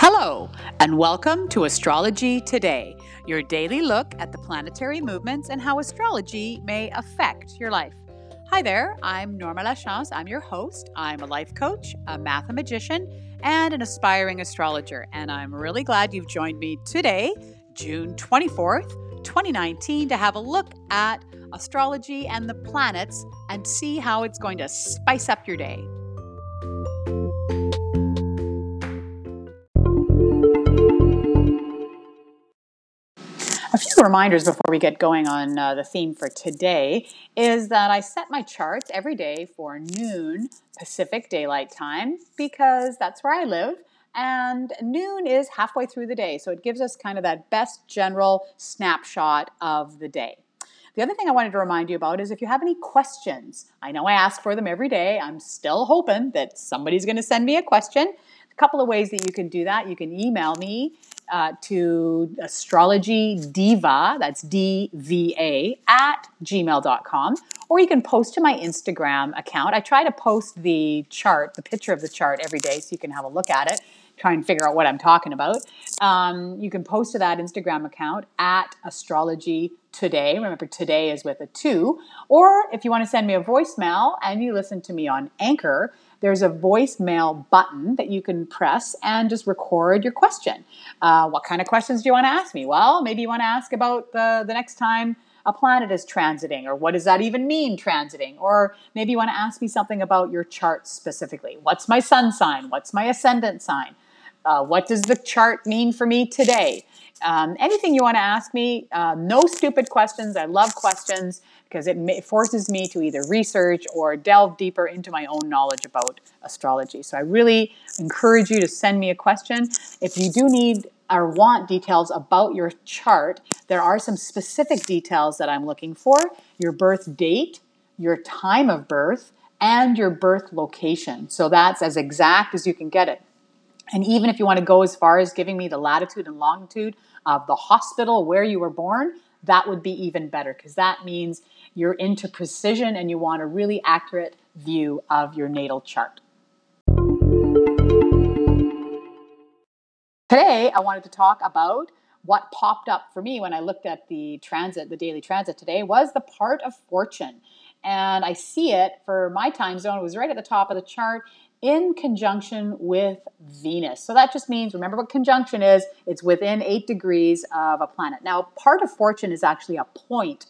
Hello, and welcome to Astrology Today, your daily look at the planetary movements and how astrology may affect your life. Hi there, I'm Norma Lachance. I'm your host. I'm a life coach, a mathemagician, and an aspiring astrologer. And I'm really glad you've joined me today, June 24th, 2019, to have a look at astrology and the planets and see how it's going to spice up your day. A few reminders before we get going on uh, the theme for today is that I set my charts every day for noon Pacific Daylight Time because that's where I live. And noon is halfway through the day, so it gives us kind of that best general snapshot of the day. The other thing I wanted to remind you about is if you have any questions, I know I ask for them every day. I'm still hoping that somebody's going to send me a question. Couple of ways that you can do that. You can email me uh, to astrology diva, that's D V A, at gmail.com, or you can post to my Instagram account. I try to post the chart, the picture of the chart every day so you can have a look at it, try and figure out what I'm talking about. Um, you can post to that Instagram account at astrology today. Remember, today is with a two. Or if you want to send me a voicemail and you listen to me on Anchor, there's a voicemail button that you can press and just record your question. Uh, what kind of questions do you want to ask me? Well, maybe you want to ask about the, the next time a planet is transiting, or what does that even mean, transiting? Or maybe you want to ask me something about your chart specifically. What's my sun sign? What's my ascendant sign? Uh, what does the chart mean for me today? Um, anything you want to ask me, uh, no stupid questions. I love questions because it may, forces me to either research or delve deeper into my own knowledge about astrology. So I really encourage you to send me a question. If you do need or want details about your chart, there are some specific details that I'm looking for your birth date, your time of birth, and your birth location. So that's as exact as you can get it. And even if you want to go as far as giving me the latitude and longitude of the hospital where you were born, that would be even better because that means you're into precision and you want a really accurate view of your natal chart. Today, I wanted to talk about what popped up for me when I looked at the transit, the daily transit today, was the part of fortune. And I see it for my time zone, it was right at the top of the chart in conjunction with Venus. So that just means, remember what conjunction is, it's within eight degrees of a planet. Now, part of fortune is actually a point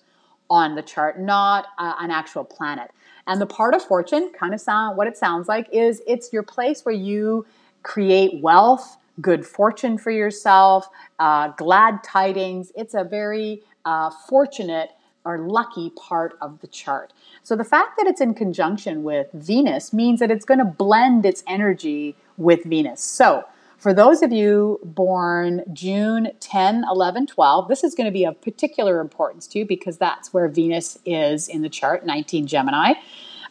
on the chart, not uh, an actual planet. And the part of fortune, kind of sound what it sounds like, is it's your place where you create wealth, good fortune for yourself, uh, glad tidings. It's a very uh, fortunate or lucky part of the chart. So the fact that it's in conjunction with Venus means that it's going to blend its energy with Venus. So for those of you born June 10, 11, 12, this is going to be of particular importance to you because that's where Venus is in the chart, 19 Gemini.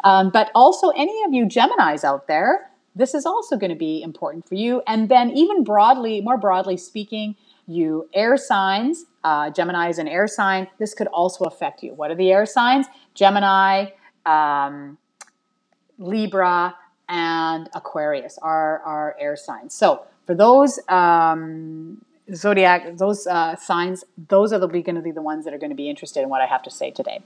Um, but also, any of you Geminis out there, this is also going to be important for you. And then, even broadly, more broadly speaking, you air signs, uh, Gemini is an air sign, this could also affect you. What are the air signs? Gemini, um, Libra, and Aquarius are, are air signs. So for those um, zodiac, those uh, signs, those are the, going to be the ones that are going to be interested in what I have to say today.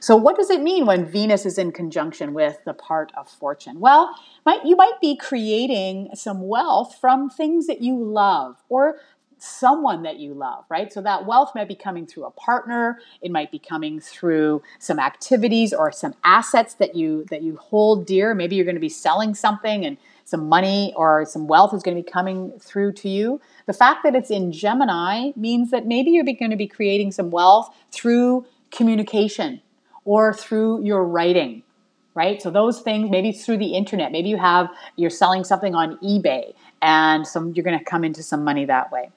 So, what does it mean when Venus is in conjunction with the part of fortune? Well, might, you might be creating some wealth from things that you love or someone that you love, right? So that wealth might be coming through a partner, it might be coming through some activities or some assets that you that you hold dear. Maybe you're going to be selling something and some money or some wealth is going to be coming through to you. The fact that it's in Gemini means that maybe you're going to be creating some wealth through communication or through your writing right? So those things, maybe through the internet, maybe you have you're selling something on eBay, and some you're going to come into some money that way.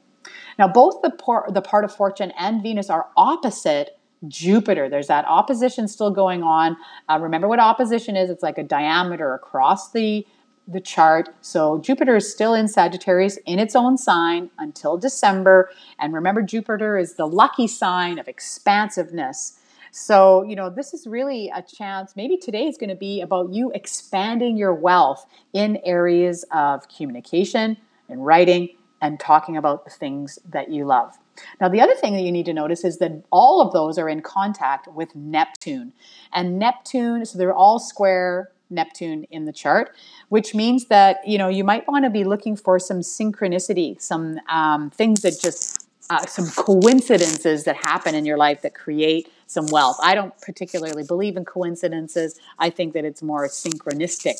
Now, both the, por- the part of fortune and Venus are opposite Jupiter. There's that opposition still going on. Uh, remember what opposition is? It's like a diameter across the the chart. So Jupiter is still in Sagittarius in its own sign until December. And remember, Jupiter is the lucky sign of expansiveness. So, you know, this is really a chance. Maybe today is going to be about you expanding your wealth in areas of communication, and writing, and talking about the things that you love. Now, the other thing that you need to notice is that all of those are in contact with Neptune. And Neptune, so they're all square Neptune in the chart, which means that you know you might want to be looking for some synchronicity, some um, things that just uh, some coincidences that happen in your life that create some wealth. I don't particularly believe in coincidences. I think that it's more synchronistic,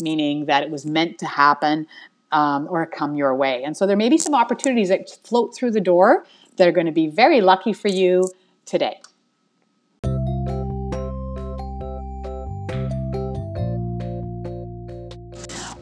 meaning that it was meant to happen um, or come your way. And so there may be some opportunities that float through the door that are going to be very lucky for you today.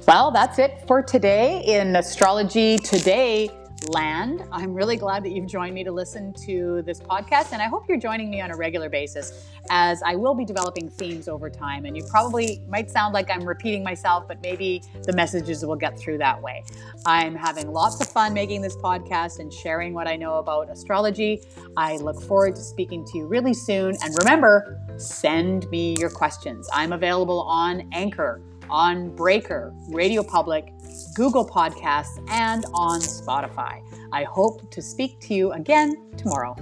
Well, that's it for today in Astrology Today land. I'm really glad that you've joined me to listen to this podcast, and I hope you're joining me on a regular basis as I will be developing themes over time. And you probably might sound like I'm repeating myself, but maybe the messages will get through that way. I'm having lots of fun making this podcast and sharing what I know about astrology. I look forward to speaking to you really soon. And remember, send me your questions. I'm available on Anchor on Breaker, Radio Public, Google Podcasts, and on Spotify. I hope to speak to you again tomorrow.